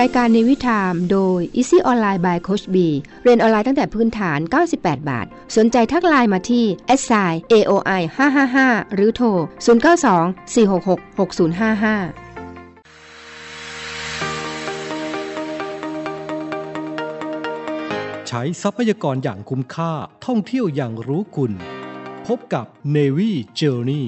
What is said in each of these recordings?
รายการในวิถามโดย Easy Online by Coach B เรียนออนไลน์ตั้งแต่พื้นฐาน 98 บาท สนใจทักไลน์มาที่ s i aoi 555 หรือโทร 092 466 6055ใช้ทรัพยากรอย่างคุ้มค่าท่องเที่ยวอย่างรู้คุณ พบกับ Navy Journey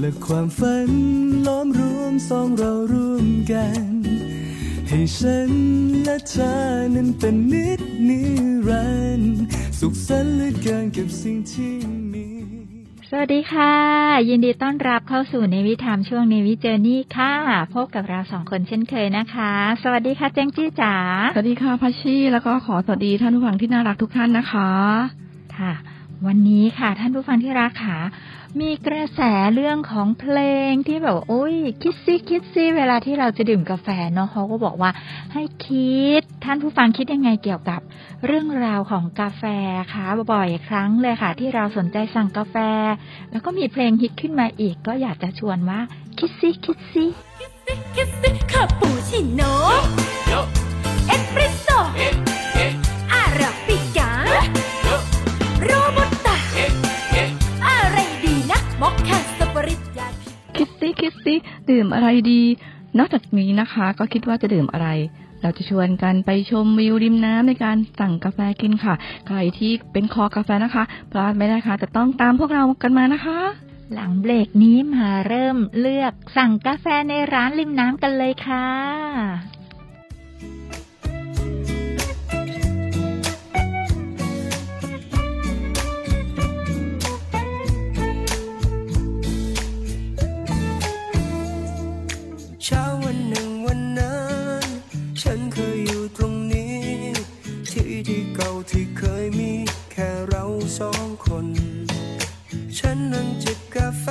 และความฝันล้อมรวมสองเราร่วมกัน ให้ฉันและเธอนั้นเป็นนิดนิรันดร์สุขสันต์เหลือเกินกับสิ่งที่มี สวัสดีค่ะ ยินดีต้อนรับเข้าสู่ในวิถามช่วงในวิเจอร์นี่ค่ะ พบกับเราสองคนเช่นเคยนะคะ สวัสดีค่ะแจงจี้จ๋าสวัสดีค่ะพัชชีแล้วก็ขอสวัสดีท่านผู้ฟังที่น่ารักทุกท่านนะคะ ค่ะ วันนี้ค่ะท่านผู้ฟังที่รักค่ะ มีกระแสเรื่องของเพลงที่แบบว่าโอ้ยคิดซิคิดซิเวลาที่เราจะดื่มกาแฟเนาะเขาก็บอกว่าให้คิด ท่านผู้ฟังคิดยังไงเกี่ยวกับเรื่องราวของกาแฟคะบ่อยๆครั้งเลยค่ะ ที่เราสนใจสั่งกาแฟ แล้วก็มีเพลงฮิตขึ้นมาอีก ก็อยากจะชวนว่าคิดซิคิดซิคิสซี่คาปูชิโน่เอสเปรสโซ่ คิดซิคิดซิดื่มอะไรดี นอกจากนี้นะคะ ก็คิดว่าจะดื่มอะไร เราจะชวนกันไปชมวิวริมน้ำในการสั่งกาแฟกินค่ะ ใครที่เป็นคอกาแฟนะคะพลาดไม่ได้ค่ะ จะต้องตามพวกเรากันมานะคะ หลังเบรกนี้มาเริ่มเลือกสั่งกาแฟในร้านริมน้ำกันเลยค่ะ ยมีแค่เราสองคน ฉันนั่งจิบกาแฟ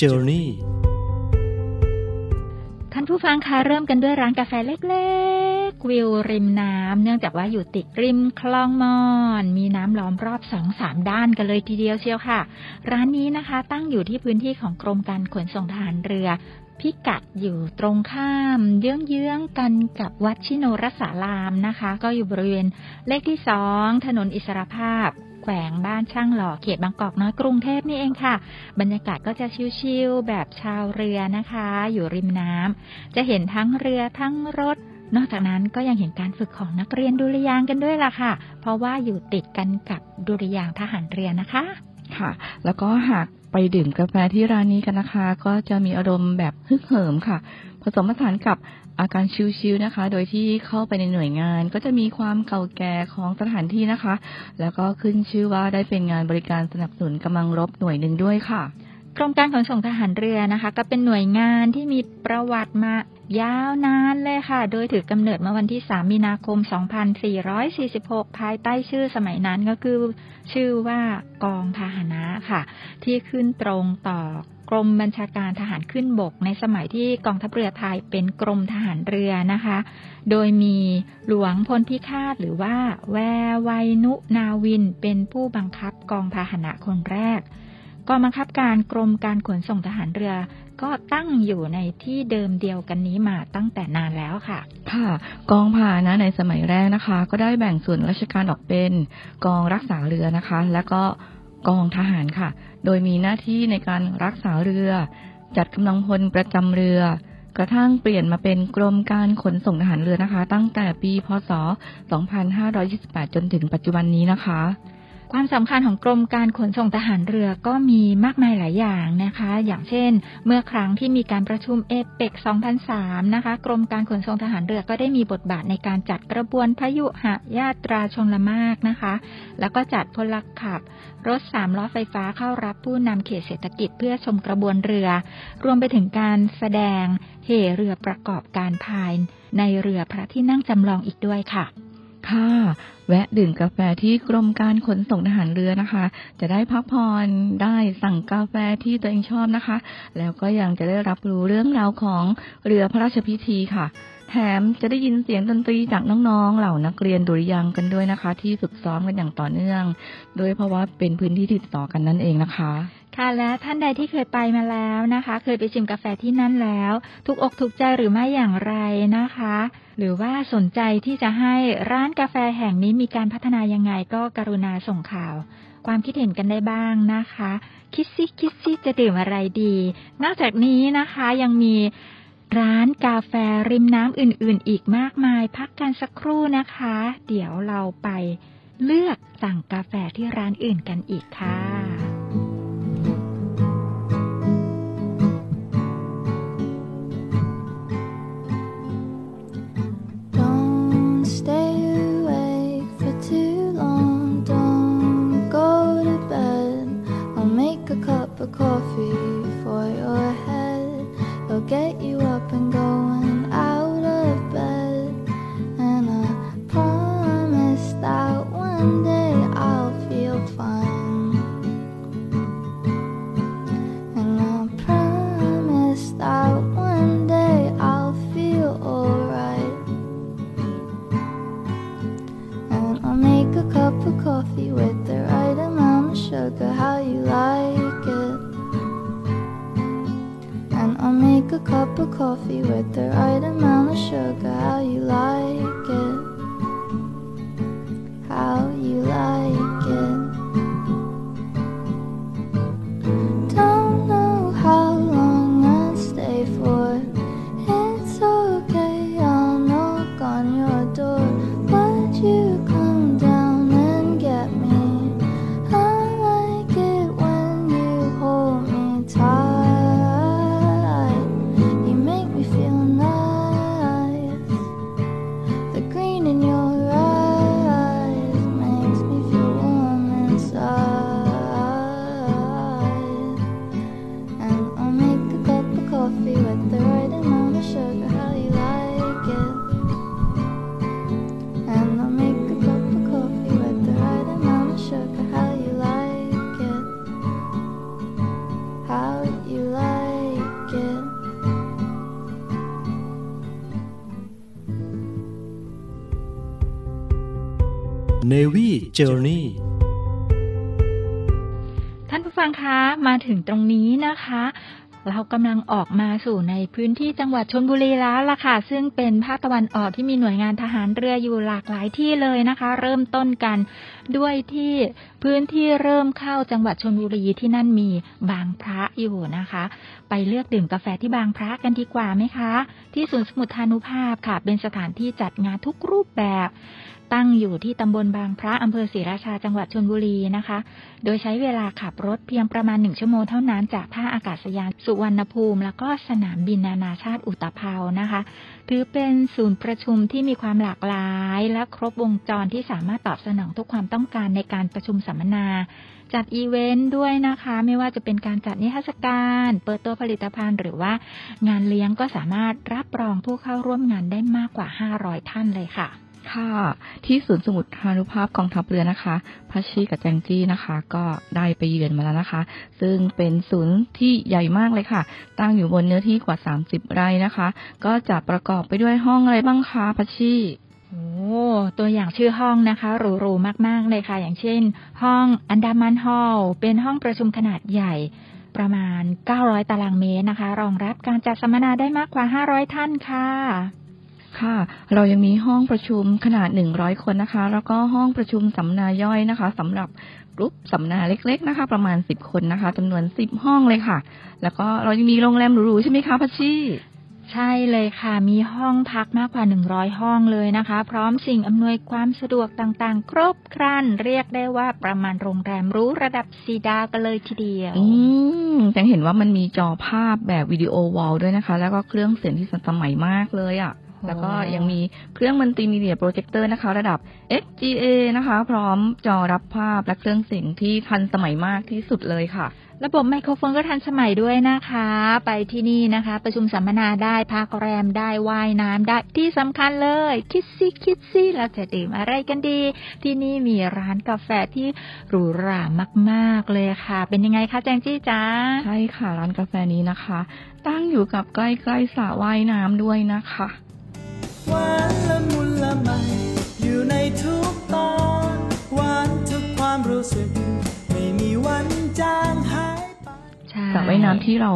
Journey ท่านผู้ฟังคะเริ่มกันด้วยร้านกาแฟเล็กๆ วิวริมน้ำเนื่องจากว่าอยู่ติดริมคลองมอน มีน้ำล้อมรอบสองสามด้านกันเลยทีเดียวเชียวค่ะ ร้านนี้นะคะ ตั้งอยู่ที่พื้นที่ของกรมการขนส่งทหารเรือพิกัดอยู่ตรงข้าม เยื้องๆกันกับวัดชิโนรสารามนะคะ ก็อยู่บริเวณเลขที่สองถนนอิสรภาพ วงบ้านช่างหล่อเขตบางกอกน้อยกรุงเทพนี่เองค่ะ บรรยากาศก็จะชิลๆแบบชาวเรือนะคะ อยู่ริมน้ำจะเห็นทั้งเรือทั้งรถนอกจากนั้นก็ยังเห็นการฝึกของนักเรียนดุริยางกันด้วยล่ะค่ะ เพราะว่าอยู่ติดกันกับดุริยางทหารเรือนะคะ ค่ะ แล้วก็หากไปดื่มกาแฟที่ร้านนี้กันนะคะ ก็จะมีอารมณ์แบบฮึกเหิมค่ะ ผสมผสานกับ อาการชิลๆนะคะ โดยที่เข้าไปในหน่วยงานก็จะมีความเก่าแก่ของสถานที่นะคะ แล้วก็ขึ้นชื่อว่าได้เป็นงานบริการสนับสนุนกำลังรบหน่วยหนึ่งด้วยค่ะกรมการขนส่งทหารเรือนะคะ ก็เป็นหน่วยงานที่มีประวัติมายาวนานเลยค่ะ โดยถือกำเนิดเมื่อวันที่ 3 มีนาคม 2446 ภายใต้ชื่อสมัยนั้นก็คือ ชื่อว่ากองพาหนะค่ะ ที่ขึ้นตรงต่อ กรมบัญชาการทหารขึ้นบก ในสมัยที่กองทัพเรือไทยเป็นกรมทหารเรือนะคะ โดยมีหลวงพลพิฆาตหรือว่า แววไวนุนาวินเป็นผู้บังคับกองพาหนะคนแรกกองบังคับการกรมการขนส่งทหารเรือก็ตั้งอยู่ในที่เดิมเดียวกันนี้มาตั้งแต่นานแล้วค่ะ ค่ะ กองพานะในสมัยแรกนะคะ ก็ได้แบ่งส่วนราชการออกเป็น กองรักษาเรือนะคะ และก็กองทหารค่ะ โดยมีหน้าที่ในการรักษาเรือ จัดกำลังพลประจำเรือ กระทั่งเปลี่ยนมาเป็นกรมการขนส่งทหารเรือนะคะ ตั้งแต่ปีพศ 2528 จนถึงปัจจุบันนี้นะคะ ความสำคัญของกรมการขนส่งทหารเรือก็มีมากมายหลายอย่างนะคะ อย่างเช่น เมื่อครั้งที่มีการประชุมเอเปก2003 นะคะ กรมการขนส่งทหารเรือก็ได้มีบทบาทในการจัดกระบวนพยุหญาตราชงละมากนะคะ แล้วก็จัดพลขับ รถสามล้อไฟฟ้าเข้ารับผู้นำเขตเศรษฐกิจเพื่อชมกระบวนเรือ รวมไปถึงการแสดงเหเรือประกอบการพายในเรือพระที่นั่งจำลองอีกด้วยค่ะ ค่ะแวะดื่มกาแฟที่กรมการขนส่งทหารเรือนะคะ จะได้พักผ่อนได้สั่งกาแฟที่ตัวเองชอบนะคะ แล้วก็ยังจะได้รับรู้เรื่องราวของเรือพระราชพิธีค่ะ แถมจะได้ยินเสียงดนตรีจากน้องๆ เหล่านักเรียนดุริยางกันด้วยนะคะ ที่ฝึกซ้อมกันอย่างต่อเนื่อง โดยเพราะว่าเป็นพื้นที่ติดต่อกันนั่นเองนะคะ ค่ะและท่านใดที่เคยไปมาแล้วนะคะ เคยไปชิมกาแฟที่นั่นแล้วถูกอกถูกใจหรือไม่อย่างไรนะคะ หรือว่าสนใจที่จะให้ร้านกาแฟแห่งนี้มีการพัฒนายังไงก็กรุณาส่งข่าว ความคิดเห็นกันได้บ้างนะคะ คิดซิคิดซิจะดื่มอะไรดี นอกจากนี้นะคะยังมีร้านกาแฟริมน้ำอื่นๆ อีกมากมาย พักกันสักครู่นะคะ เดี๋ยวเราไปเลือกสั่งกาแฟที่ร้านอื่นกันอีกค่ะ stay awake for too long. Don't go to bed. I'll make a cup of coffee for your head. It'll get you up and cup of coffee with the right amount of sugar, พื้นที่จังหวัดชนบุรีแล้วล่ะค่ะ ซึ่งเป็นภาคตะวันออกที่มีหน่วยงานทหารเรืออยู่หลากหลายที่เลยนะคะ เริ่มต้นกันด้วยที่พื้นที่เริ่มเข้าจังหวัดชนบุรีที่นั่นมีบางพระอยู่นะคะ ไปเลือกดื่มกาแฟที่บางพระกันดีกว่าไหมคะ ที่ศูนย์สมุทรทานุภาพค่ะ เป็นสถานที่จัดงานทุกรูปแบบ ตั้งอยู่ที่ตำบลบางพระอำเภอศรีราชาจังหวัดชนบุรีนะคะ โดยใช้เวลาขับรถเพียงประมาณหนึ่งชั่วโมงเท่านั้นจากท่าอากาศยานสุวรรณภูมิ แล้วก็สนามบินนานาชาติอุตภเปานะคะ ถือเป็นศูนย์ประชุมที่มีความหลากหลาย และครบวงจรที่สามารถตอบสนองทุกความต้องการในการประชุมสัมมนาจัดอีเวนต์ด้วยนะคะ ไม่ว่าจะเป็นการจัดนิทรรศการ เปิดตัวผลิตภัณฑ์ หรือว่างานเลี้ยงก็สามารถรับรองผู้เข้าร่วมงานได้มากกว่า 500 ท่านเลยค่ะ ค่ะ ที่ศูนย์สมุทรทานุภาพกองทัพเรือนะคะพัชชีกับแจงจี้นะคะ ก็ได้ไปเยือนมาแล้วนะคะ ซึ่งเป็นศูนย์ที่ใหญ่มากเลยค่ะ ตั้งอยู่บนเนื้อที่กว่า 30 ไร่นะคะ ก็จะประกอบไปด้วยห้องอะไรบ้างคะพัชชีโอ้ตัวอย่างชื่อห้องนะคะหรูๆมากๆเลยค่ะ อย่างเช่น ห้องอันดามันฮอลล์เป็นห้องประชุมขนาดใหญ่ประมาณ 900 ตารางเมตรนะคะ รองรับการจัดสัมมนาได้มากกว่า 500 ท่านค่ะ ค่ะ เรายังมีห้องประชุมขนาด 100 คนนะคะ แล้วก็ห้องประชุมสัมมนาย่อยนะคะสำหรับกลุ่มสัมมนาเล็ก ๆ นะคะ ประมาณ 10 คนนะคะจำนวน 10 ห้องเลยค่ะ แล้วก็เรายังมีโรงแรมหรูๆใช่ไหมคะพัชชีใช่เลยค่ะ มีห้องพักมากกว่า 100 ห้องเลยนะคะ พร้อมสิ่งอำนวยความสะดวกต่างๆ ครบครัน เรียกได้ว่าประมาณโรงแรมหรูระดับสี่ดาวกันเลยทีเดียว อืมจังเห็นว่ามันมีจอภาพแบบ video wall ด้วยนะคะ แล้วก็เครื่องเสียงที่สมัยมากเลยอะค่ะโอ้ แล้วก็ยังมีเครื่อง multimedia projector นะคะ ระดับ XGA นะคะ พร้อมจอรับภาพและเครื่องเสียงที่ทันสมัยมากที่สุดเลยค่ะ ระบบไมโครโฟนก็ทันสมัยด้วยนะคะ ไปที่นี่นะคะ ประชุมสัมมนาได้พักแรมได้ว่ายน้ำได้ที่สำคัญเลย คิดซี่คิดซี่เราจะดื่มอะไรกันดี ที่นี่มีร้านกาแฟที่หรูหรามากๆเลยค่ะ เป็นยังไงคะแจงจี้จ้าใช่ค่ะร้านกาแฟนี้นะคะ ตั้งอยู่กับใกล้ๆสระว่ายน้ำด้วยนะคะ หวานละมุนละไมอยู่ในทุกตอนหวานทุกความรู้สึก ไม่มีวันจางหายไปใช่สระว่ายน้ำที่เรา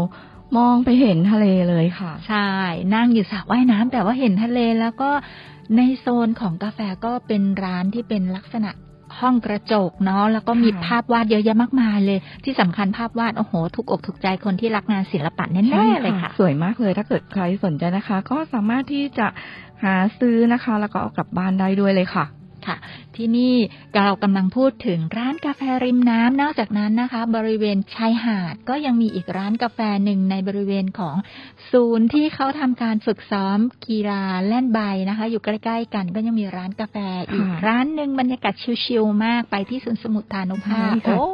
มองไปเห็นทะเลเลยค่ะ ใช่ นั่งอยู่สระว่ายน้ำแต่ว่าเห็นทะเลแล้วก็ในโซนของกาแฟก็เป็นร้านที่เป็นลักษณะ ห้องกระจกเนาะแล้วก็มีค่ะภาพวาดเยอะแยะมากมายเลย ที่สำคัญภาพวาดโอ้โหถูกอกถูกใจคนที่รักงานศิลปะแน่ใช่ๆเลยค่ะ สวยมากเลยถ้าเกิดใครสนใจนะคะ ก็สามารถที่จะหาซื้อนะคะ แล้วก็เอากลับบ้านได้ด้วยเลยค่ะ ค่ะ ที่นี่เรากำลังพูดถึงร้านกาแฟริมน้ำนอกจากนั้นนะคะ บริเวณชายหาดก็ยังมีอีกร้านกาแฟหนึ่งในบริเวณของศูนย์ที่เขาทำการฝึกซ้อมกีฬาแล่นใบนะคะ อยู่ใกล้ ๆ กันก็ยังมีร้านกาแฟอีกค่ะร้านหนึ่งบรรยากาศชิลๆมากไปที่ศูนย์สมุทรทานุภาพใช่ค่ะโอ้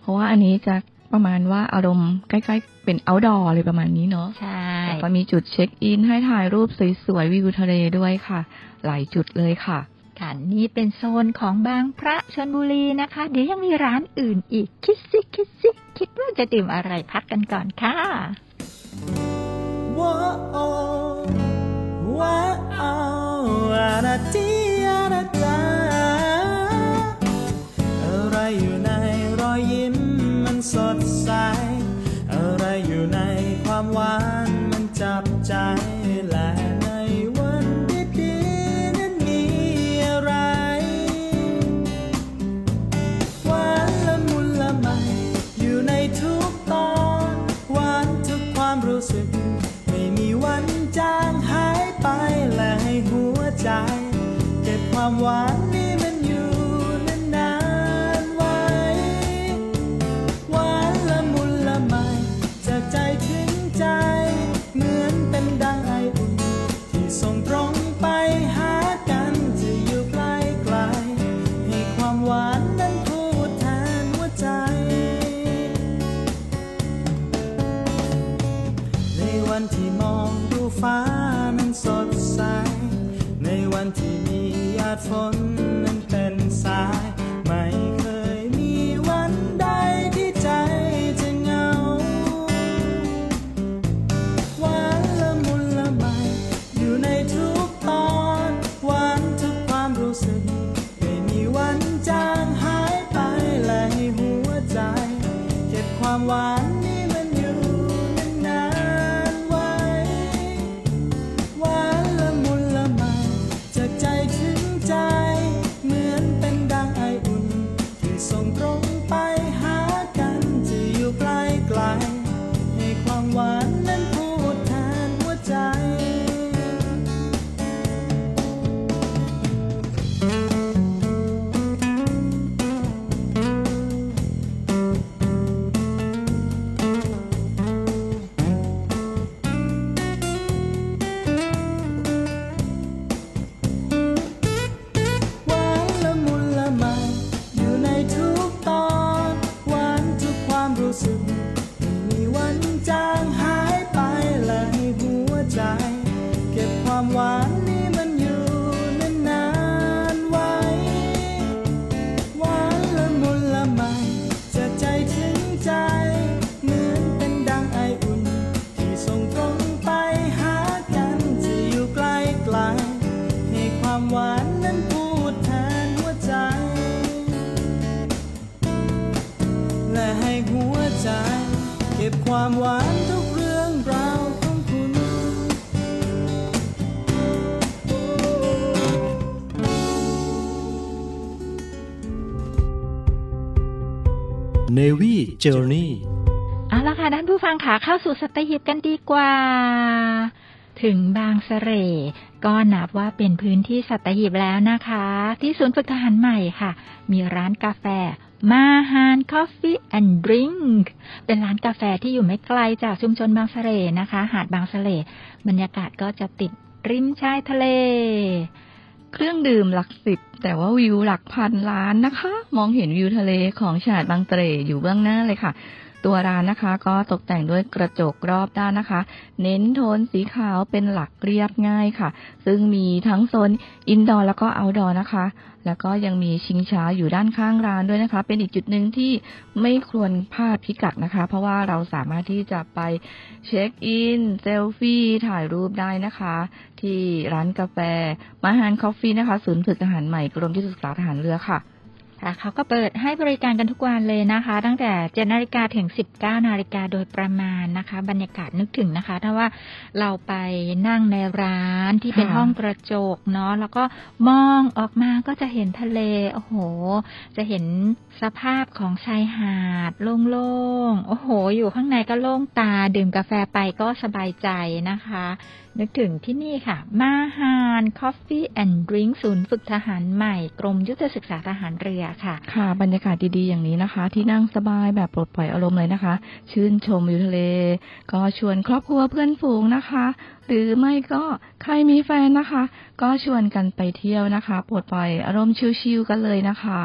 เพราะว่าอันนี้จะประมาณว่าอารมณ์ใกล้ๆ เป็น outdoor อะไรประมาณนี้เนาะ ใช่แล้วก็มีจุดเช็คอินให้ถ่ายรูปสวยๆ วิวทะเลด้วยค่ะ หลายจุดเลยค่ะ ค่ะนี่เป็นโซนของบางพระชนบุรีนะคะ เดี๋ยวยังมีร้านอื่นอีก คิดสิคิดสิคิดว่าจะดื่มอะไรพักกันก่อนค่ะว้าวว้าวอาราตีอาราตาอะไรอยู่ในรอยยิ้มมันสดใส อะไรอยู่ในความหวาน ความหวานนี้มันอยู่นานๆไว้ หวานละมุนละไมจากใจถึงใจ เหมือนเป็นดังไออุ่น ที่ส่งตรงไปหากันจะอยู่ใกล้ไกล ให้ความหวานนั้นพูดแทนหัวใจ ในวันที่มองดูฟ้านั้นสดใส ในวันที่ มีห Journey เอาละค่ะท่านผู้ฟังขาเข้าสู่สัตหีบกันดีกว่า ถึงบางเสร่ก็นับว่าเป็นพื้นที่สัตหีบแล้วนะคะ ที่ศูนย์ฝึกทหารใหม่ค่ะ มีร้านกาแฟมาฮานคอฟฟี่แอนด์ดริงก์เป็นร้านกาแฟที่อยู่ไม่ไกลจากชุมชนบางเสร่นะคะ หาดบางเสร่บรรยากาศก็จะติดริมชายทะเล เครื่องดื่มหลักสิบ แต่ว่าวิวหลักพันล้านนะคะ มองเห็นวิวทะเลของชายหาดบางเสร่อยู่เบื้องหน้าเลยค่ะ ตัวร้านนะคะ ก็ตกแต่งด้วยกระจกรอบด้านนะคะ เน้นโทนสีขาวเป็นหลักเรียบง่ายค่ะ ซึ่งมีทั้งโซน indoor แล้วก็ outdoor นะคะ แล้วก็ยังมีชิงช้าอยู่ด้านข้างร้านด้วยนะคะ เป็นอีกจุดหนึ่งที่ไม่ควรพลาดพิกัดนะคะ เพราะว่าเราสามารถที่จะไป check in เซลฟี่ถ่ายรูปได้นะคะ ที่ร้านกาแฟมาฮานคอฟฟี่นะคะ ศูนย์ฝึกทหารใหม่กรมที่ศึกษาทหารเรือค่ะ ค่ะเขาก็เปิดให้บริการกันทุกวันเลยนะคะ ตั้งแต่7นาฬิกาถึง19นาฬิกาโดยประมาณนะคะ บรรยากาศนึกถึงนะคะ ถ้าว่าเราไปนั่งในร้านที่เป็นค่ะห้องกระจกเนาะแล้วก็มองออกมาก็จะเห็นทะเลโอ้โห จะเห็นสภาพของชายหาดโล่งๆโอ้โห อยู่ข้างในก็โล่งตาดื่มกาแฟไปก็สบายใจนะคะนึกถึงที่นี่ค่ะ มาฮานคอฟฟี่แอนด์ดริงศูนย์ฝึกทหารใหม่ กรมยุทธศึกษาทหารเรือค่ะ ค่ะ บรรยากาศดีๆ อย่างนี้นะคะ ที่นั่งสบายแบบปลดปล่อยอารมณ์เลยนะคะ ชื่นชมวิวทะเล ก็ชวนครอบครัวเพื่อนฝูงนะคะ หรือไม่ก็ใครมีแฟนนะคะ ก็ชวนกันไปเที่ยวนะคะ ปลดปล่อยอารมณ์ชิลๆกันเลยนะคะ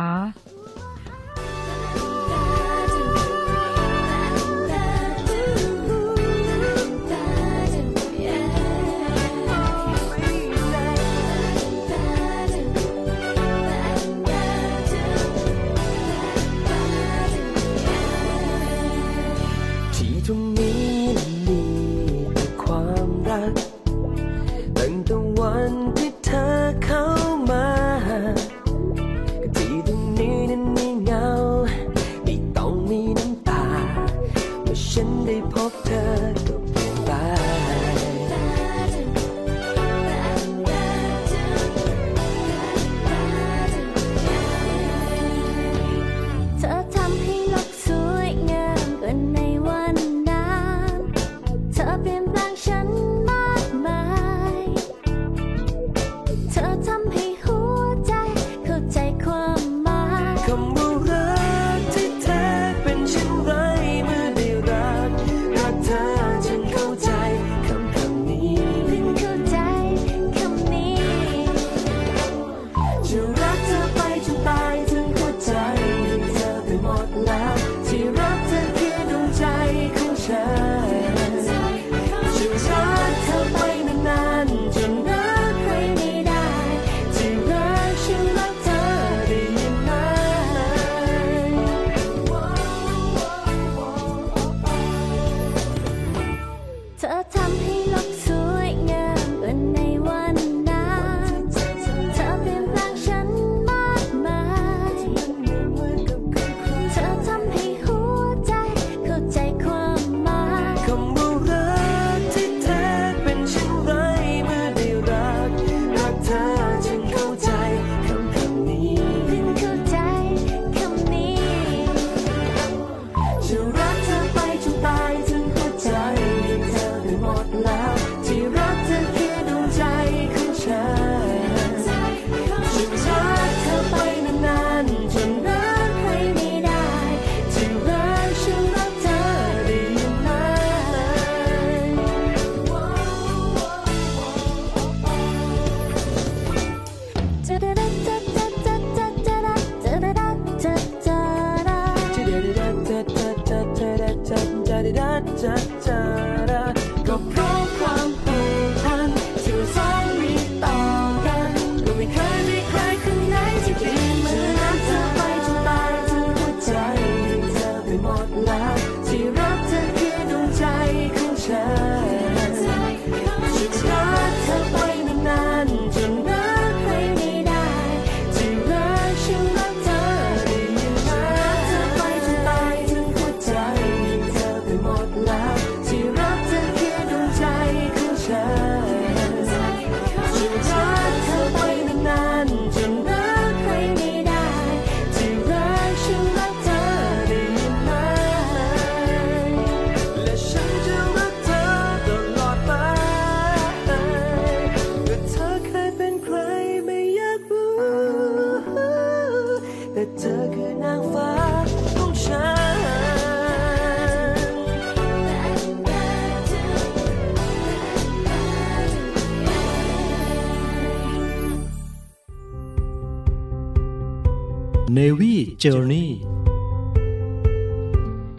Journey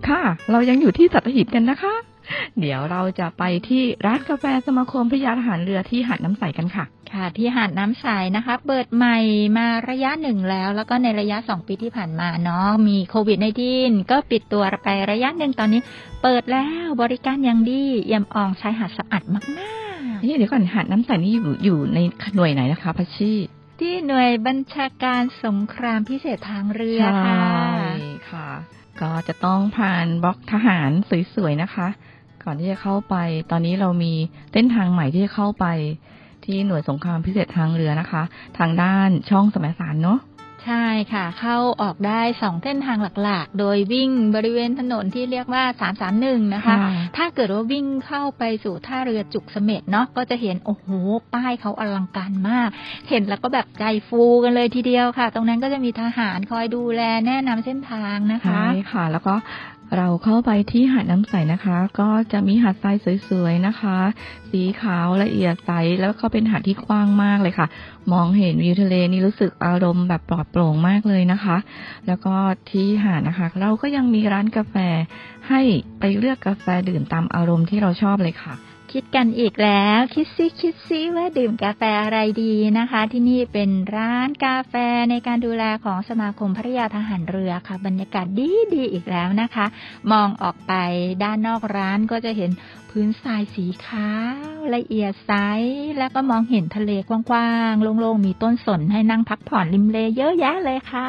ค่ะ เรายังอยู่ที่สัตหีบกันนะคะ เดี๋ยวเราจะไปที่ร้านกาแฟสมาคมพระยาทหารเรือที่หาดน้ำใสกันค่ะ ค่ะ ที่หาดน้ำใสนะคะ เปิดใหม่มาระยะหนึ่งแล้ว แล้วก็ในระยะสองปีที่ผ่านมาเนาะ มีโควิดในทีนก็ปิดตัวไประยะหนึ่งตอนนี้ เปิดแล้วบริการอย่างดีเยี่ยมอองชายหาดสะอาดมากนี่เดี๋ยวก่อนหาดน้ำใสนี่อยู่อยู่ในหน่วยไหนนะคะพัชชีๆ ที่หน่วยบัญชาการสงครามพิเศษทางเรือค่ะใช่ค่ะ ก็จะต้องผ่านบล็อกทหารสวยๆนะคะ ก่อนที่จะเข้าไป ตอนนี้เรามีเส้นทางใหม่ที่จะเข้าไป ที่หน่วยสงครามพิเศษทางเรือนะคะ ทางด้านช่องสมัยสารเนาะ ใช่ค่ะ เข้าออกได้สองเส้นทางหลักๆ โดยวิ่งบริเวณถนนที่เรียกว่า 331 นะคะค่ะถ้าเกิดว่าวิ่งเข้าไปสู่ท่าเรือจุกเสม็ดเนาะก็จะเห็น โอ้โห ป้ายเขาอลังการมาก เห็นแล้วก็แบบใจฟูกันเลยทีเดียวค่ะ ตรงนั้นก็จะมีทหารคอยดูแลแนะนำเส้นทางนะคะใช่ค่ะ แล้วก็ เราเข้าไปที่หาดน้ำใสนะคะ ก็จะมีหาดทรายสวยๆนะคะ สีขาวละเอียดใสแล้วก็เป็นหาดที่กว้างมากเลยค่ะ มองเห็นวิวทะเลนี่รู้สึกอารมณ์แบบปลอดโปร่งมากเลยนะคะ แล้วก็ที่หาดนะคะ เราก็ยังมีร้านกาแฟให้ไปเลือกกาแฟดื่มตามอารมณ์ที่เราชอบเลยค่ะ คิดกันอีกแล้ว คิดซิคิดซิว่าดื่มกาแฟอะไรดีนะคะ ที่นี่เป็นร้านกาแฟในการดูแลของสมาคมภริยาทหารเรือค่ะ บรรยากาศดีดีอีกแล้วนะคะ มองออกไปด้านนอกร้านก็จะเห็นพื้นทรายสีขาวละเอียดใสแล้วก็มองเห็นทะเลกว้างๆโล่งๆมีต้นสนให้นั่งพักผ่อนริมเลเยอะแยะเลยค่ะ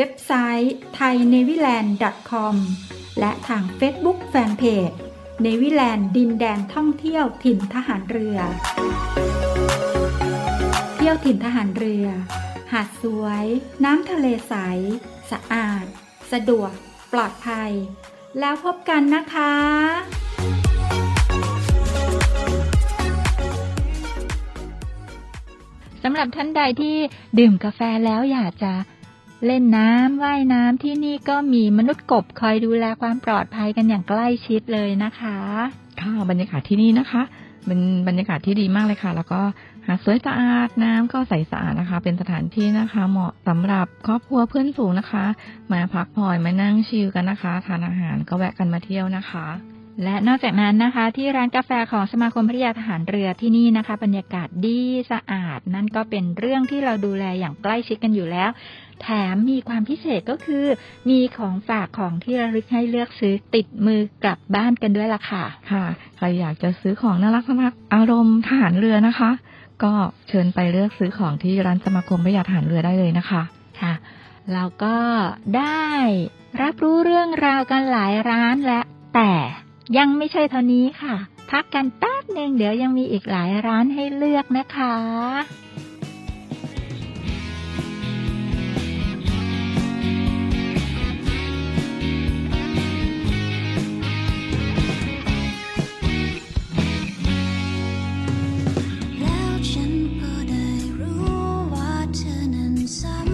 เว็บไซต์ thainewiland.com และทาง Facebook Fanpage เนวิแลนด์ดินแดนท่องเที่ยวถิ่นทหารเรือ เที่ยวถิ่นทหารเรือ หาดสวย น้ำทะเลใส สะอาด สะดวก ปลอดภัย แล้วพบกันนะคะสำหรับท่านใดที่ดื่มกาแฟแล้วอยากจะ เล่นน้ำว่ายน้ำที่นี่ก็มีมนุษย์กบคอยดูแลความปลอดภัยกันอย่างใกล้ชิดเลยนะคะค่ะบรรยากาศที่นี่นะคะเป็นบรรยากาศที่ดีมากเลยค่ะ แล้วก็หาดสวยสะอาดน้ำก็ใสสะอาดนะคะ เป็นสถานที่นะคะ เหมาะสำหรับครอบครัวเพื่อนฝูงนะคะ มาพักผ่อนมานั่งชิลกันนะคะ ทานอาหารก็แวะกันมาเที่ยวนะคะ และนอกจากนั้นนะคะ ที่ร้านกาแฟของสมาคมภริยาทหารเรือที่นี่นะคะ บรรยากาศดีสะอาด นั่นก็เป็นเรื่องที่เราดูแลอย่างใกล้ชิดกันอยู่แล้ว แถมมีความพิเศษก็คือ มีของฝากของที่ระลึกให้เลือกซื้อติดมือกลับบ้านกันด้วยล่ะค่ะ ค่ะ ใครอยากจะซื้อของน่ารักน่ารักอารมณ์ทหารเรือนะคะ ก็เชิญไปเลือกซื้อของที่ร้านสมาคมพระยาทหารเรือได้เลยนะคะ ค่ะเราก็ได้รับรู้เรื่องราวกันหลายร้านและ แต่ยังไม่ใช่เท่านี้ค่ะ พักกันแป๊บหนึ่งเดี๋ยวยังมีอีกหลายร้านให้เลือกนะคะ อ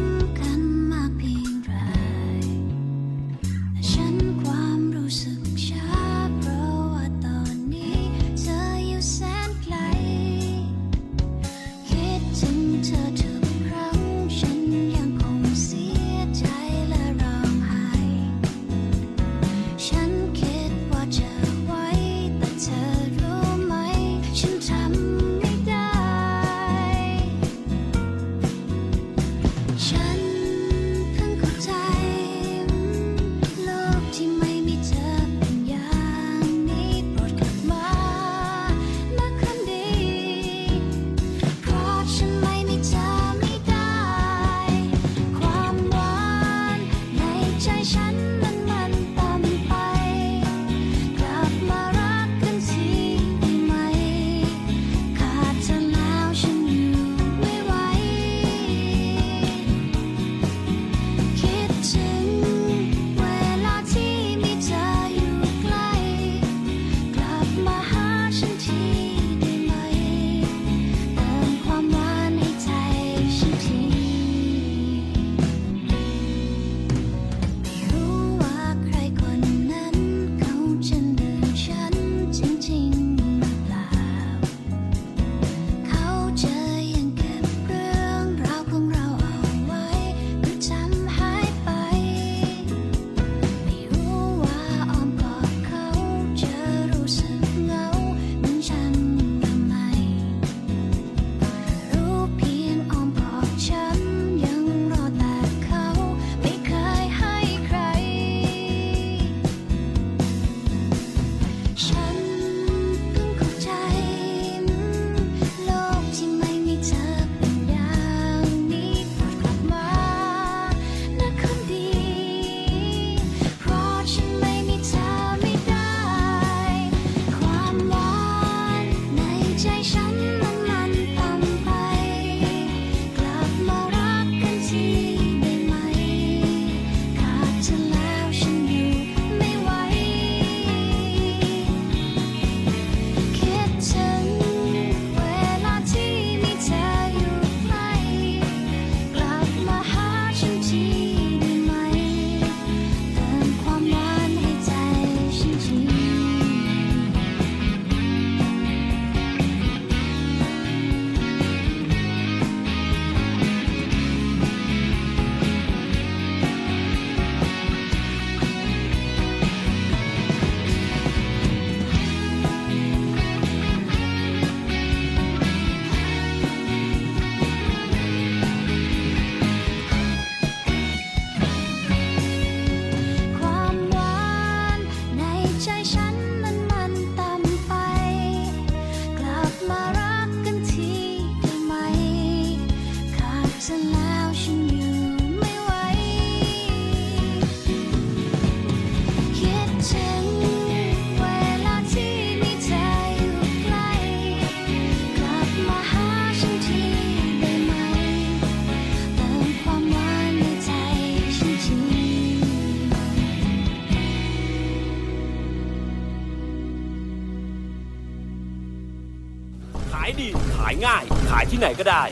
ที่ไหนก็ได้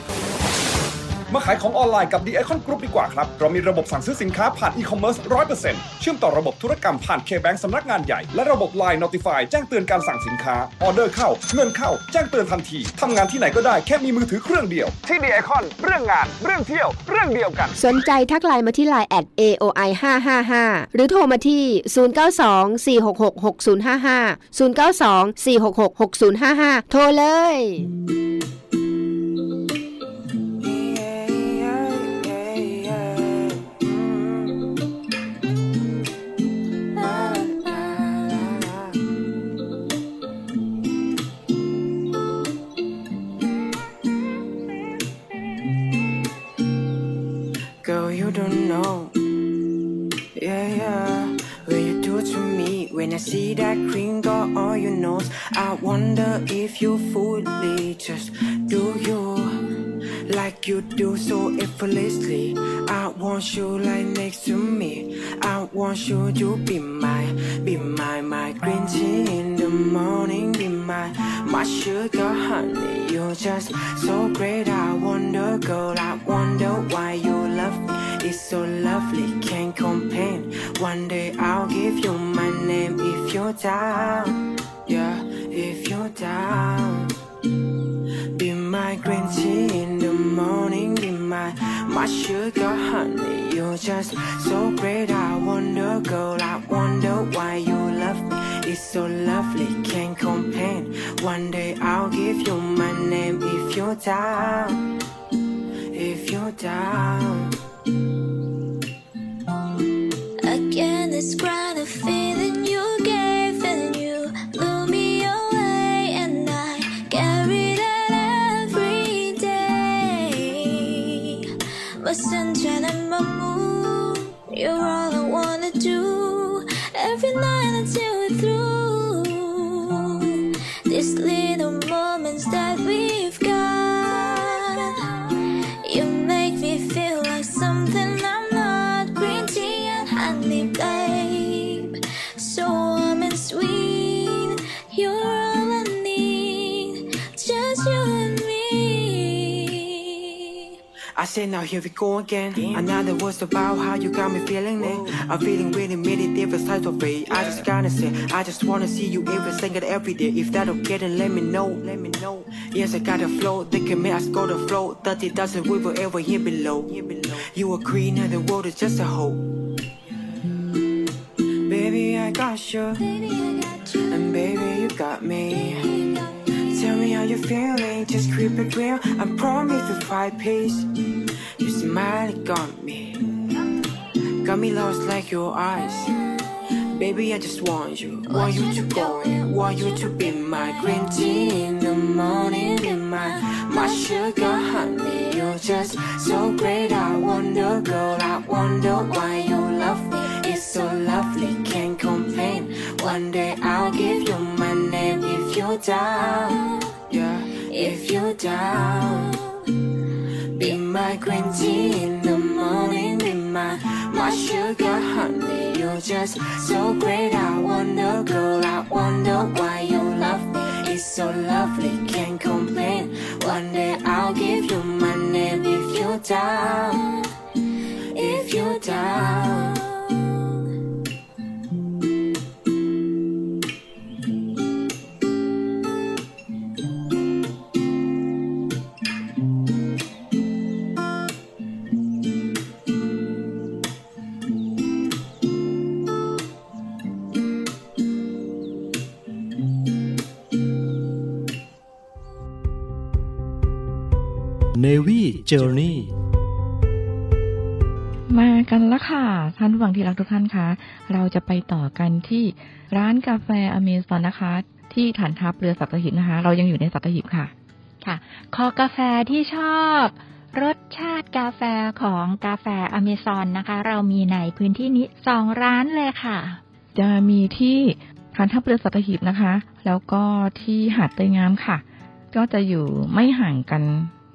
มาขายของออนไลน์กับ The Icon Group ดีกว่าครับ เรามีระบบสั่งซื้อสินค้าผ่านอีคอมเมิร์ซ100%เชื่อมต่อระบบธุรกรรมผ่าน K-Bank สำนักงานใหญ่ และระบบ Line Notify แจ้งเตือนการสั่งสินค้า ออเดอร์เข้า เงินเข้า แจ้งเตือนทันที ทำงานที่ไหนก็ได้แค่มีมือถือเครื่องเดียว ที่ The Icon เรื่องงาน เรื่องเที่ยว เรื่องเดียวกัน สนใจทักไลน์มาที่ไลน์ at aoi 555หรือโทรมาที่ 0924666055 0924666055 โทรเลย I see that cream got on your nose, I wonder if you fully just do you like you do so effortlessly. I want you like next to me. I want you to be my, be my, my green tea in the morning. Be my, my sugar honey. You're just so great. I wonder, girl. I wonder why you love me. It's so lovely, can't complain. One day I'll give you my name if you're down. Yeah, if you're down. Be my green tea in the morning. Be my, my sugar honey. You're just so great. I wonder, girl. I wonder why you love me. It's so lovely, can't complain. One day I'll give you my name if you're down. If you're down. Describe the feeling you gave and you blew me away and I carry that every day. But sunshine and my moon, you're all I wanna do every night until we're through. These little Say now here we go again. Another words about how you got me feeling it. I'm feeling really many different types of way. I just gotta say, I just wanna see you every single every day. If that okay, then let me know. Let me know. Yes, I got a flow. They can make us go to flow. Thirty thousand we will ever here below. You a queen and the world is just a hole. Baby, I got you. And baby, you got me. Tell me how you're feeling, just keep it real. I promise to fight peace. Smile, got me. Got me lost like your eyes. Baby, I just want you. Want you to go in. Want you to be my green tea in the morning. Be my, my sugar honey. You're just so great. I wonder, girl. I wonder why you love me. It's so lovely, can't complain. One day I'll give you my name if you're down. Yeah. if you're down. Be my green tea in the morning, be my my sugar honey. You're just so great. I wonder, girl, I wonder why you love me. It's so lovely, can't complain. One day I'll give you my name if you're down. If you're down. Navy Journey มากันละค่ะ ท่านผู้ฟังที่รักทุกท่านคะ เราจะไปต่อกันที่ร้านกาแฟอเมซอนนะคะ ที่ฐานทัพเรือสัตหีบนะคะ เรายังอยู่ในสัตหีบค่ะ ค่ะ คอกาแฟที่ชอบรสชาติกาแฟของกาแฟอเมซอนนะคะ เรามีในพื้นที่นี้สองร้านเลยค่ะ จะมีที่ฐานทัพเรือสัตหีบนะคะ แล้วก็ที่หาดเตยงามค่ะ ก็จะอยู่ไม่ห่างกัน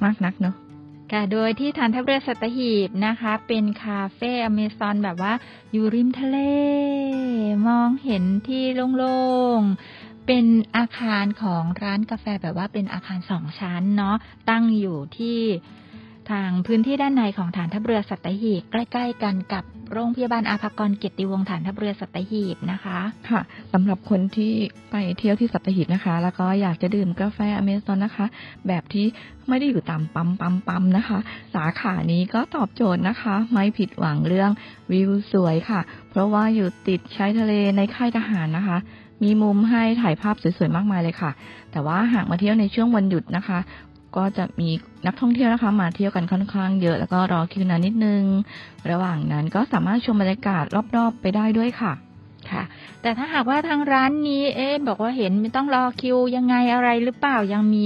มากนักเนาะค่ะโดยที่ฐานทัพเรือสัตหีบนะคะ เป็นคาเฟ่อเมซอนแบบว่าอยู่ริมทะเล มองเห็นที่โล่งๆ เป็นอาคารของร้านกาแฟแบบว่าเป็นอาคารสองชั้นเนาะตั้งอยู่ที่ ทางพื้นที่ด้านในของฐานทัพเรือสัตหีบใกล้ ๆ กันกับโรงพยาบาลอาภากรเกียรติวงศ์ฐานทัพเรือสัตหีบนะคะค่ะสำหรับคนที่ไปเที่ยวที่สัตหีบนะคะ แล้วก็อยากจะดื่มกาแฟอเมซอนนะคะ แบบที่ไม่ได้อยู่ตามปั๊มปั๊มปั๊มนะคะ สาขานี้ก็ตอบโจทย์นะคะ ไม่ผิดหวังเรื่องวิวสวยค่ะ เพราะว่าอยู่ติดชายทะเลในค่ายทหารนะคะมีมุมให้ถ่ายภาพสวยๆ มากมายเลยค่ะ แต่ว่าหากมาเที่ยวในช่วงวันหยุดนะคะ ก็จะมีนักท่องเที่ยวนะคะ มาเที่ยวกันค่อนข้างเยอะ แล้วก็รอคิวนานนิดนึง ระหว่างนั้นก็สามารถชมบรรยากาศรอบๆไปได้ด้วยค่ะค่ะ แต่ถ้าหากว่าทางร้านนี้เอ๊บอกว่าเห็นไม่ต้องรอคิวยังไงอะไรหรือเปล่ายังมี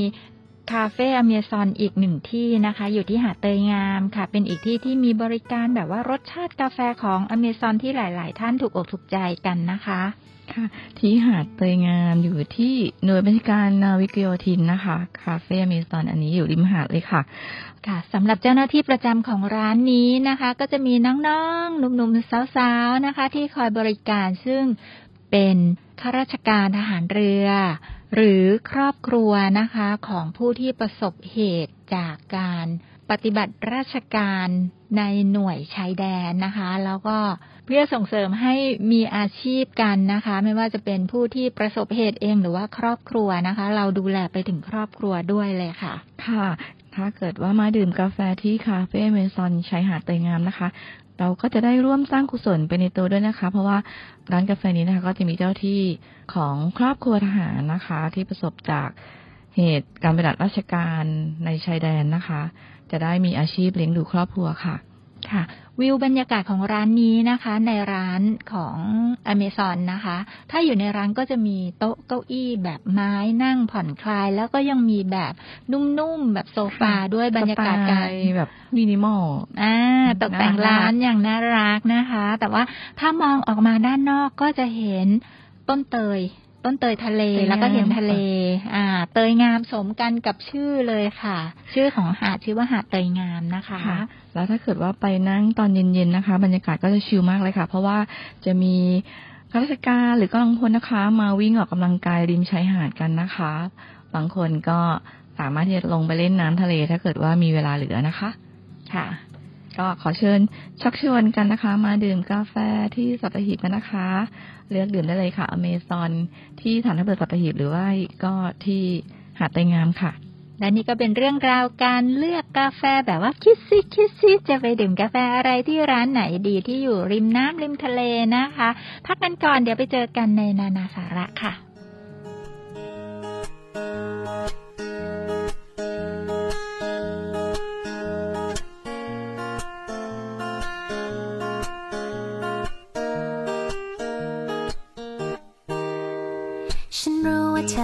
คาเฟ่อเมซอนอีกหนึ่งที่นะคะ อยู่ที่หาดเตยงามค่ะ เป็นอีกที่ที่มีบริการแบบว่ารสชาติกาแฟของอเมซอนที่หลาย ๆ ท่านถูกอกถูกใจกันนะคะ ค่ะที่หาดเตยงามอยู่ที่หน่วยบัญชาการนาวิกโยธินนะคะ คาเฟ่เมซอนอันนี้อยู่ริมหาดเลยค่ะ ค่ะสำหรับเจ้าหน้าที่ประจำของร้านนี้นะคะ ก็จะมีน้องๆ หนุ่มๆ สาวๆ นะคะ ที่คอยบริการซึ่งเป็นข้าราชการทหารเรือ หรือครอบครัวนะคะของผู้ที่ประสบเหตุจากการปฏิบัติราชการในหน่วยชายแดนนะคะ แล้วก็ เพื่อส่งเสริมให้มีอาชีพกันนะคะ ไม่ว่าจะเป็นผู้ที่ประสบเหตุเองหรือว่าครอบครัวนะคะ เราดูแลไปถึงครอบครัวด้วยเลยค่ะ ค่ะ ถ้าเกิดว่ามาดื่มกาแฟที่คาเฟ่เมซอนชายหาดเตยงามนะคะเราก็จะได้ร่วมสร้างกุศลไปในตัวด้วยนะคะ เพราะว่าร้านกาแฟนี้นะคะก็จะมีเจ้าที่ของครอบครัวทหารนะคะ ที่ประสบจากเหตุการปฏิบัติราชการในชายแดนนะคะ จะได้มีอาชีพเลี้ยงดูครอบครัวค่ะ ค่ะวิวบรรยากาศของร้านนี้นะคะ ในร้านของอเมซอนนะคะ ถ้าอยู่ในร้านก็จะมีโต๊ะเก้าอี้แบบไม้นั่งผ่อนคลาย แล้วก็ยังมีแบบนุ่มๆ แบบโซฟาด้วยบรรยากาศการสไตล์แบบมินิมอลอ่าตกแต่งร้านอย่างน่ารักนะคะ แต่ว่าถ้ามองออกมาด้านนอกก็จะเห็นต้นเตย ต้นเตยทะเลเตยงามแล้วก็เห็นทะเล อ่า เตยงามสมกันกับชื่อเลยค่ะ ชื่อของหาดชื่อว่าหาดเตยงามนะคะค่ะแล้วถ้าเกิดว่าไปนั่งตอนเย็นๆนะคะ บรรยากาศก็จะชิลมากเลยค่ะ เพราะว่าจะมีข้าราชการหรือกำลังพลนะคะ มาวิ่งออกกำลังกายริมชายหาดกันนะคะ บางคนก็สามารถที่จะลงไปเล่นน้ำทะเล ถ้าเกิดว่ามีเวลาเหลือนะคะ ค่ะ ก็ขอเชิญชักชวนกันนะคะ มาดื่มกาแฟที่สัตหีบกันนะคะ เลือกดื่มได้เลยค่ะอเมซอนที่ฐานทัพเรือสัตหีบหรือว่าก็ที่หาดไตงามค่ะและนี่ก็เป็นเรื่องราวการเลือกกาแฟแบบว่าคิดซิคิดซิจะไปดื่มกาแฟอะไรที่ร้านไหนดีที่อยู่ริมน้ำริมทะเลนะคะ พักกันก่อนเดี๋ยวไปเจอกันในนานาสาระค่ะ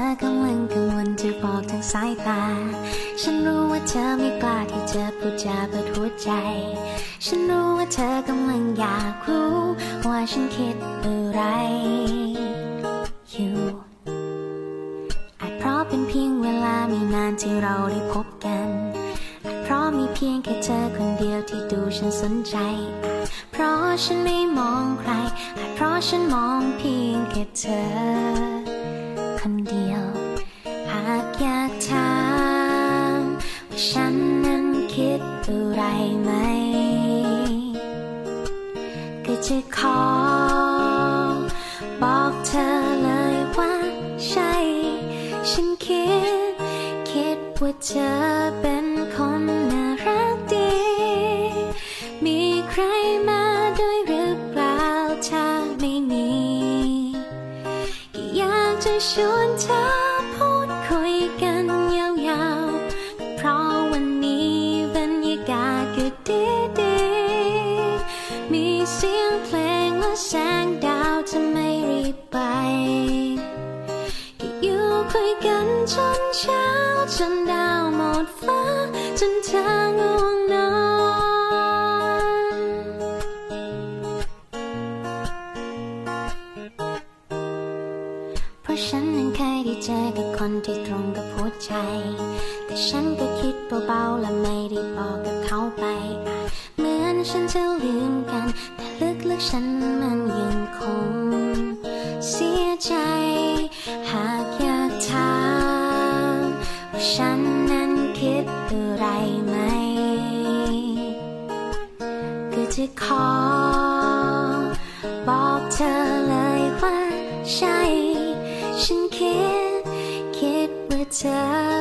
อกำลังกังวลจะบอกทางสายตา ฉันรู้ว่าเธอไม่กล้าที่จะพูดจาเปิดหัวใจ ฉันรู้ว่าเธอกำลังอยากรู้ ว่าฉันคิดอะไร ฉันมันยังคงเสียใจ หากอยากถามว่าฉันนั้นคิดอะไรไหม ก็จะขอ บอกเธอเลยว่าใช่ ฉันคิด คิดว่าเธอ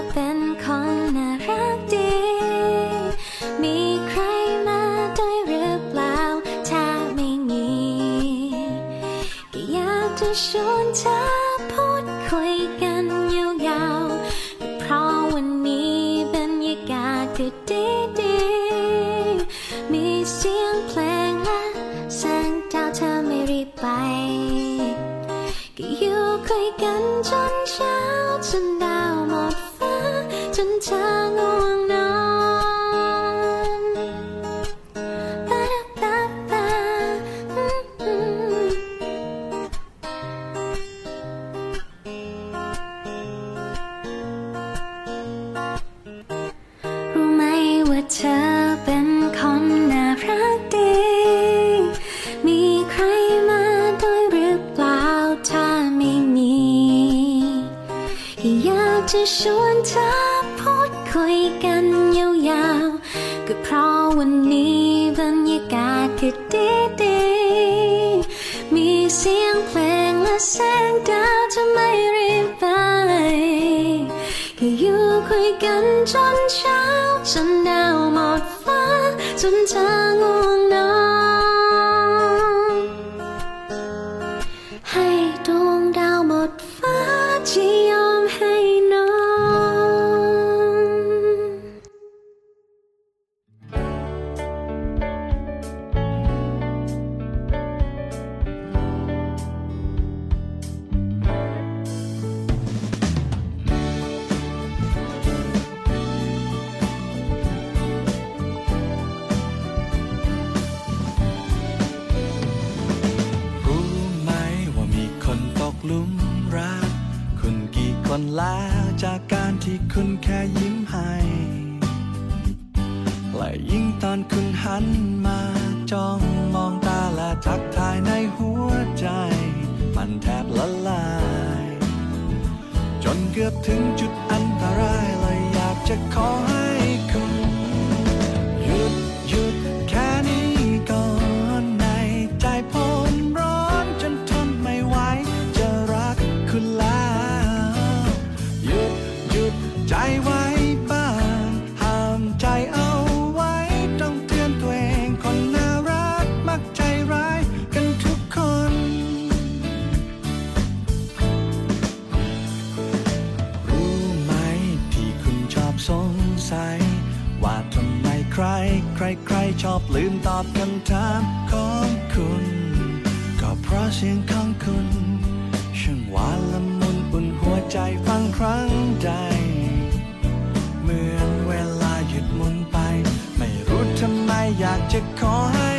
จากการที่คุณแค่ยิ้มให้ และยิ่งตอนคุณหันมาจ้องมองตาและทักทายในหัวใจ มันแทบละลาย จนเกือบถึงจุดอันตรายเลยอยากจะขอ ลืมตอบคำถามของคุณ ก็เพราะเสียงของคุณช่างหวานละมุนอุ่นหัวใจฟังครั้งใด เหมือนเวลาหยุดมุนไป ไม่รู้ทำไมอยากจะขอให้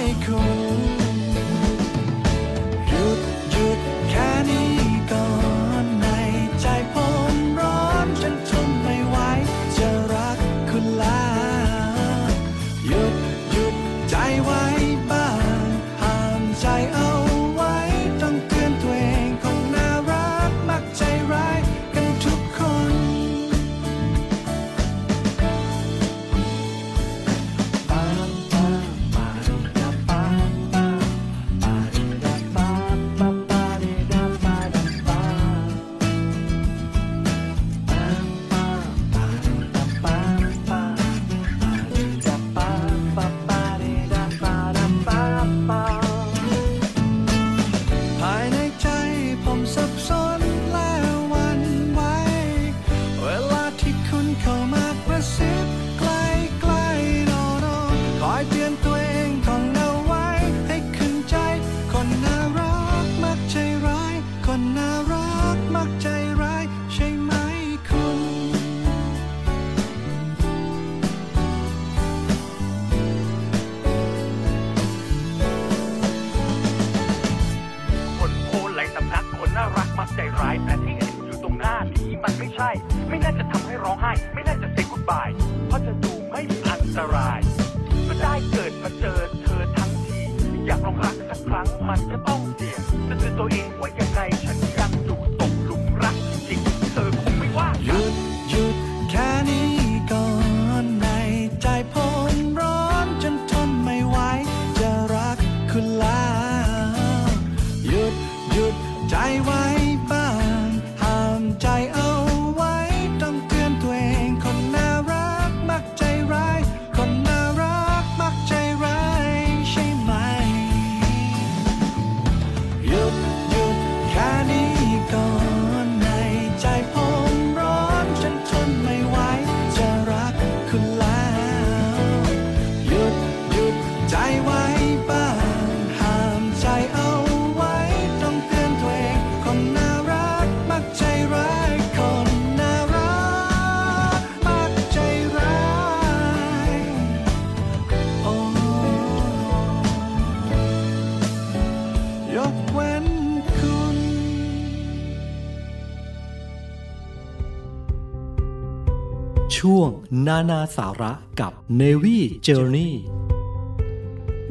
นานาสาระกับ Navy Journey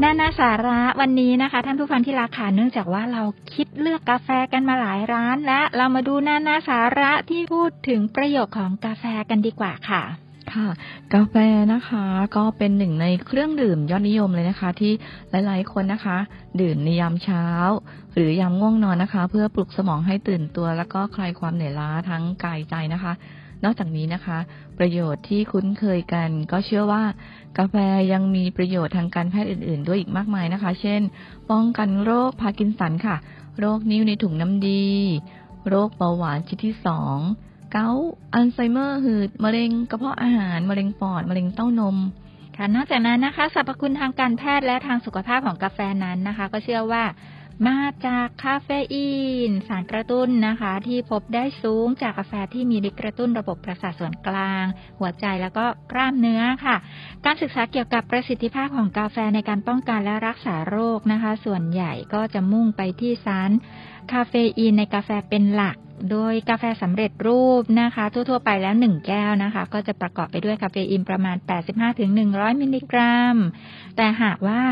นานาสาระวันนี้นะคะ ท่านผู้ฟังที่รักค่ะเนื่องจากว่าเราคิดเลือกกาแฟกันมาหลายร้าน และเรามาดูนานาสาระที่พูดถึงประโยชน์ของกาแฟกันดีกว่าค่ะค่ะกาแฟนะคะก็เป็นหนึ่งในเครื่องดื่มยอดนิยมเลยนะคะ ที่หลายๆคนนะคะ ดื่มในยามเช้า หรือยามง่วงนอนนะคะ เพื่อปลุกสมองให้ตื่นตัว แล้วก็คลายความเหนื่อยล้าทั้งกายใจนะคะ นอกจากนี้นะคะ ประโยชน์ที่คุ้นเคยกัน ก็เชื่อว่ากาแฟยังมีประโยชน์ทางการแพทย์อื่น ๆ ด้วยอีกมากมายนะคะ เช่น ป้องกันโรคพาร์กินสันค่ะ โรคนิ่วในถุงน้ำดี โรคเบาหวานชนิดที่สองเกาต์อัลไซเมอร์หืดมะเร็งกระเพาะอาหารมะเร็งปอดมะเร็งเต้านมค่ะนอกจากนั้นนะคะสรรพคุณทางการแพทย์และทางสุขภาพของกาแฟนั้นนะคะ ก็เชื่อว่า มาจากคาเฟอีน สารกระตุ้นนะคะ ที่พบได้สูงจากกาแฟที่มีฤทธิ์กระตุ้นระบบประสาทส่วนกลาง หัวใจแล้วก็กล้ามเนื้อค่ะ การศึกษาเกี่ยวกับประสิทธิภาพของกาแฟในการป้องกันและรักษาโรคนะคะ ส่วนใหญ่ก็จะมุ่งไปที่สารคาเฟอีนในกาแฟเป็นหลักโดยกาแฟสำเร็จรูปนะคะ ทั่ว ๆ ไปแล้ว 1 แก้วนะคะ ก็จะประกอบไปด้วยคาเฟอีนประมาณ 85-100 มิลลิกรัม แต่หากว่า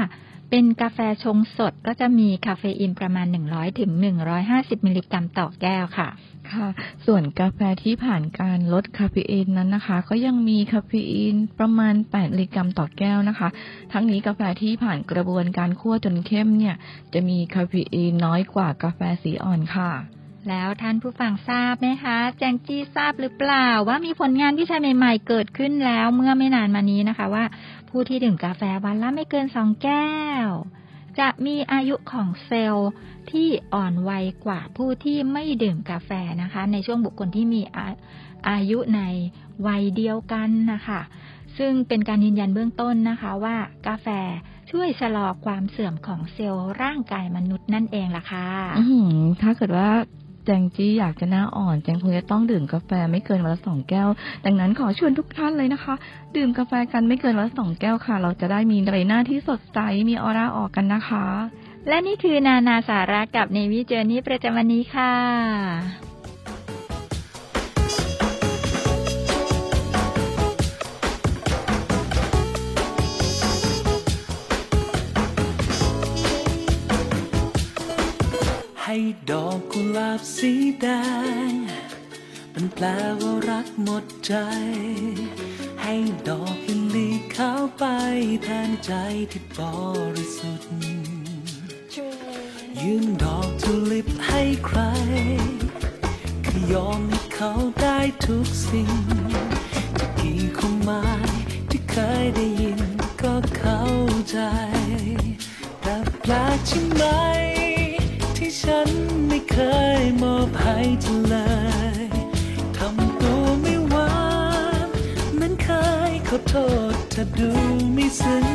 เป็นกาแฟชงสดก็จะมีคาเฟอีนประมาณ 100ถึง150 มิลลิกรัมต่อแก้วค่ะ ค่ะ ส่วนกาแฟที่ผ่านการลดคาเฟอีนนั้นนะคะ ก็ยังมีคาเฟอีนประมาณ 8 มิลลิกรัมต่อแก้วนะคะ ทั้งนี้กาแฟที่ผ่านกระบวนการคั่วจนเข้มเนี่ย จะมีคาเฟอีนน้อยกว่ากาแฟสีอ่อนค่ะแล้วท่านผู้ฟังทราบไหมคะ แจงจี้ทราบหรือเปล่า ว่ามีผลงานวิจัยใหม่ ๆ เกิดขึ้นแล้วเมื่อไม่นานมานี้นะคะว่า ผู้ที่ดื่มกาแฟวันละไม่เกินสองแก้ว จะมีอายุของเซลล์ที่อ่อนวัยกว่าผู้ที่ไม่ดื่มกาแฟนะคะ ในช่วงบุคคลที่มีอาอายุในวัยเดียวกันนะคะซึ่งเป็นการยืนยันเบื้องต้นนะคะว่ากาแฟช่วยชะลอความเสื่อมของเซลล์ร่างกายมนุษย์นั่นเองล่ะค่ะถ้าเกิดว่า แจงจี้อยากจะหน้าอ่อน แจงคงจะต้องดื่มกาแฟไม่เกินวันละสองแก้ว ดังนั้นขอชวนทุกท่านเลยนะคะ ดื่มกาแฟกันไม่เกินวันละสองแก้วค่ะ เราจะได้มีใบหน้าที่สดใสมีออร่าออกกันนะคะ และนี่คือนานาสาระกับเนวิเจอร์นี่ประจำวันนี้ค่ะ ดอกกุหลาบสีแดง มันแปลว่ารักหมดใจ ให้ดอกลิลลี่ขาวไปแทนใจที่บริสุทธิ์ยื่นดอกทูลิปให้ใครคือยอมให้เขาได้ทุกสิ่งจะกี่ความหมายที่เคยได้ยินก็เข้าใจ แต่แปลกใช่ไหม ที่ฉันไม่เคยมอบให้เธอเลยทำตัวไม่หวานเหมือนเคยขอโทษเธอดูไม่ซึ้ง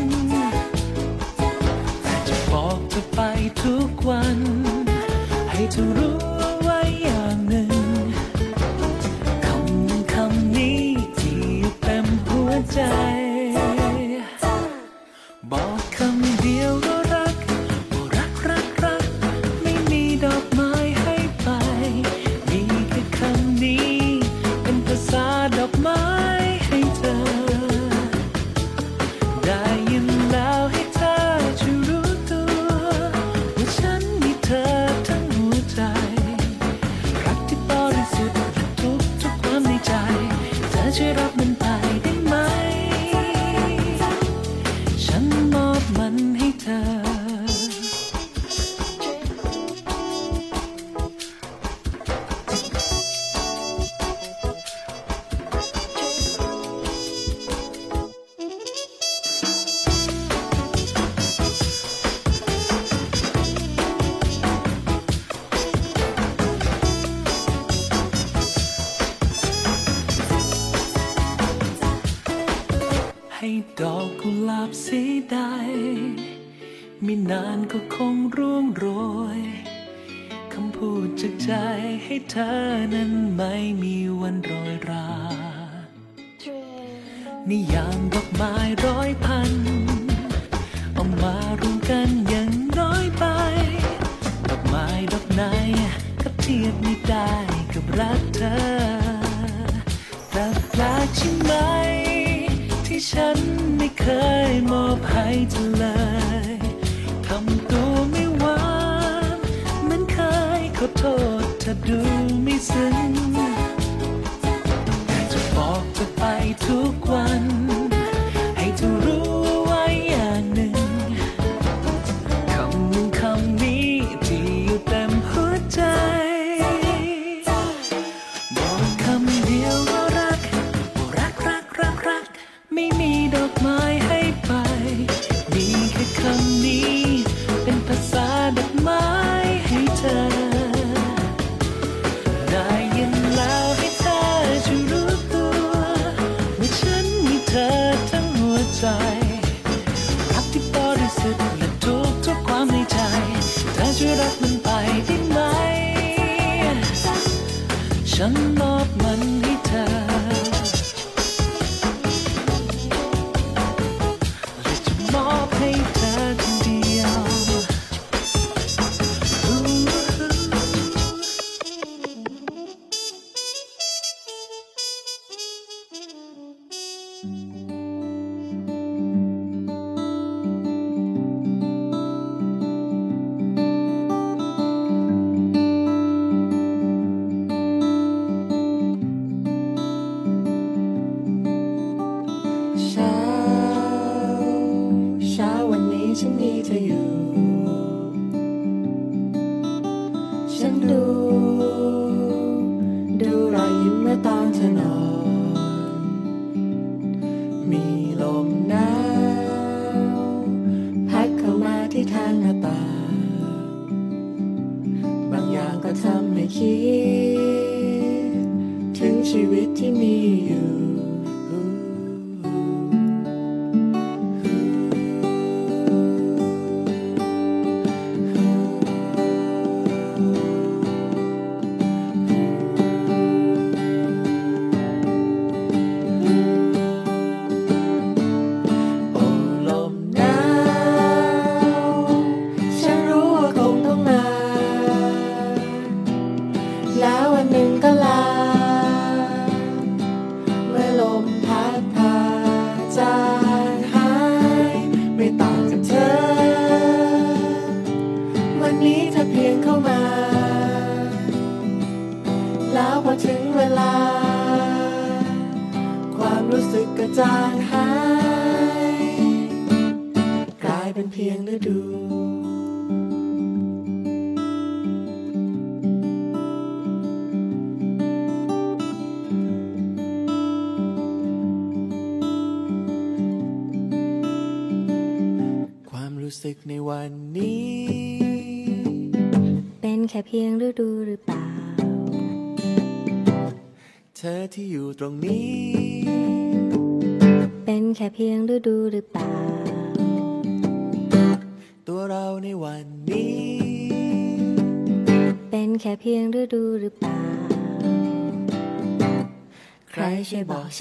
แต่จะบอกเธอไปทุกวัน ให้เธอรู้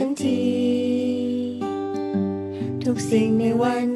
ฉันที ทุกสิ่งในวัน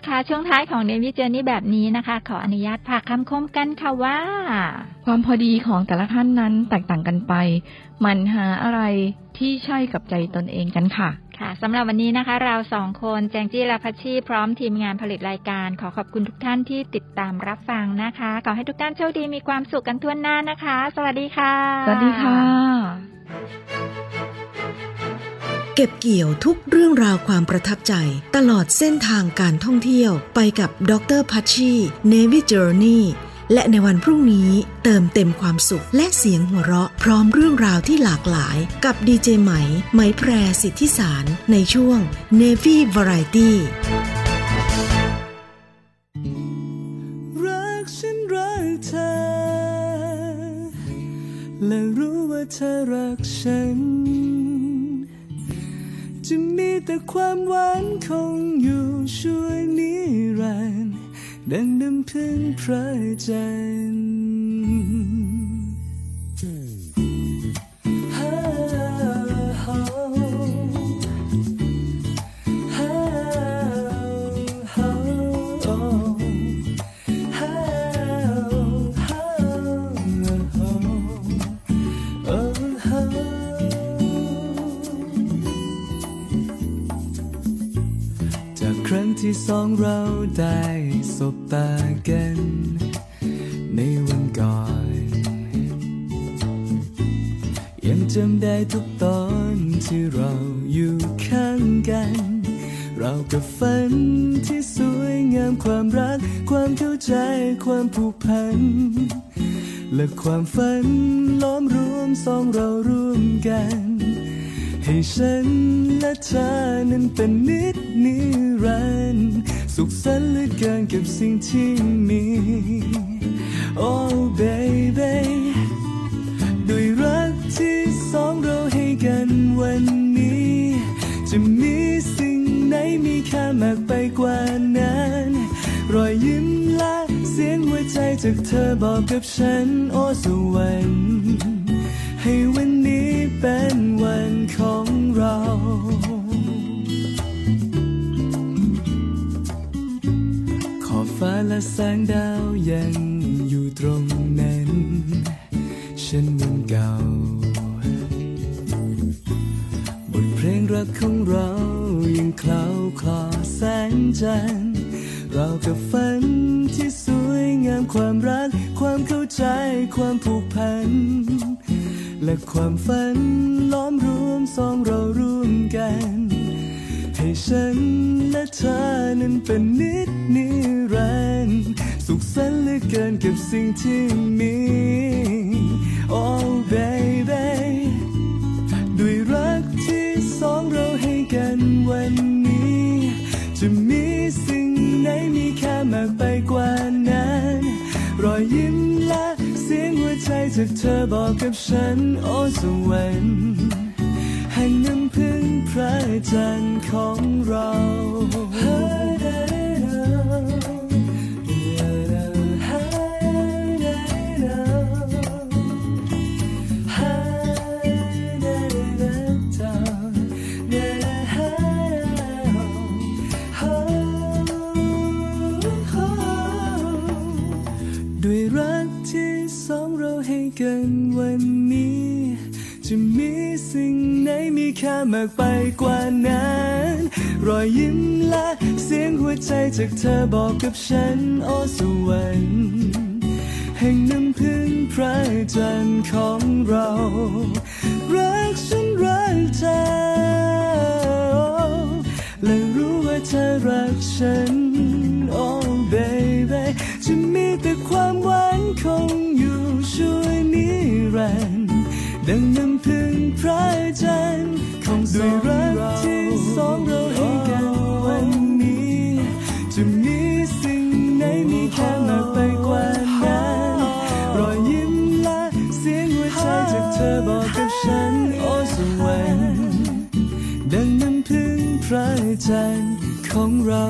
ผู้ฟังที่รักคะ ช่วงท้ายของเนวิเจอร์นี่แบบนี้นะคะ ขออนุญาตฝากคำคมกันค่ะว่า ความพอดีของแต่ละท่านนั้นแตกต่างกันไป มันหาอะไรที่ใช่กับใจตนเองกันค่ะ ค่ะสำหรับวันนี้นะคะ เราสองคนแจงจี้และพัชชีพร้อมทีมงานผลิตรายการ ขอขอบคุณทุกท่านที่ติดตามรับฟังนะคะ ขอให้ทุกท่านโชคดีมีความสุขกันทั่วหน้านะคะ สวัสดีค่ะ สวัสดีค่ะ เก็บเกี่ยวทุกเรื่องราวความประทับใจ ตลอดเส้นทางการท่องเที่ยวไปกับดรพัชชี Navy Journey และในวันพรุ่งนี้เติมเต็มความสุขและเสียงหัวเราะ พร้อมเรื่องราวที่หลากหลายกับดีเจไหม ไหมแพรสิทธิสารในช่วง Navy Variety รักฉันรักเธอ และรู้ว่าเธอรักฉัน จะมีแต่ความหวานคงอยู่ช่วยนิรันดร์ดังน้ำพึ่งพระจันทร์ ที่สองเราได้สบตากัน ในวันก่อน ยังจำได้ทุกตอนที่เราอยู่ข้างกัน เรากับฝันที่สวยงามความรัก ความเข้าใจความผูกพัน และความฝันล้อมรวมสองเราร่วมกัน ให้ฉันและเธอนั้นเป็นนิดนิ วใจจากเธอบอกกับฉันโอ้สวรรค์แห่งน้ำพึ่งพระจันทร์ของเรา แค่มากไปกว่านั้น รอยยิ้มและเสียงหัวใจจากเธอบอกกับฉันโอสวรรค์แห่งน้ำพึ่งพระจันทร์ของเรา รักฉันรักเธอ และรู้ว่าเธอรักฉัน oh baby จะมีแต่ความหวานคงอยู่ช่วยนิรันด์ดังน้ำพึ่งพระจันทร์ ของด้วยรักที่สองเราให้กันวันนี้ จะมีสิ่งไหนมีค่ามากไปกว่านั้นรอยยิ้มและเสียงหัวใจจากเธอบอกกับฉันโอ้สวรรค์ดังน้ำพึ่งพระจันทร์ของเรา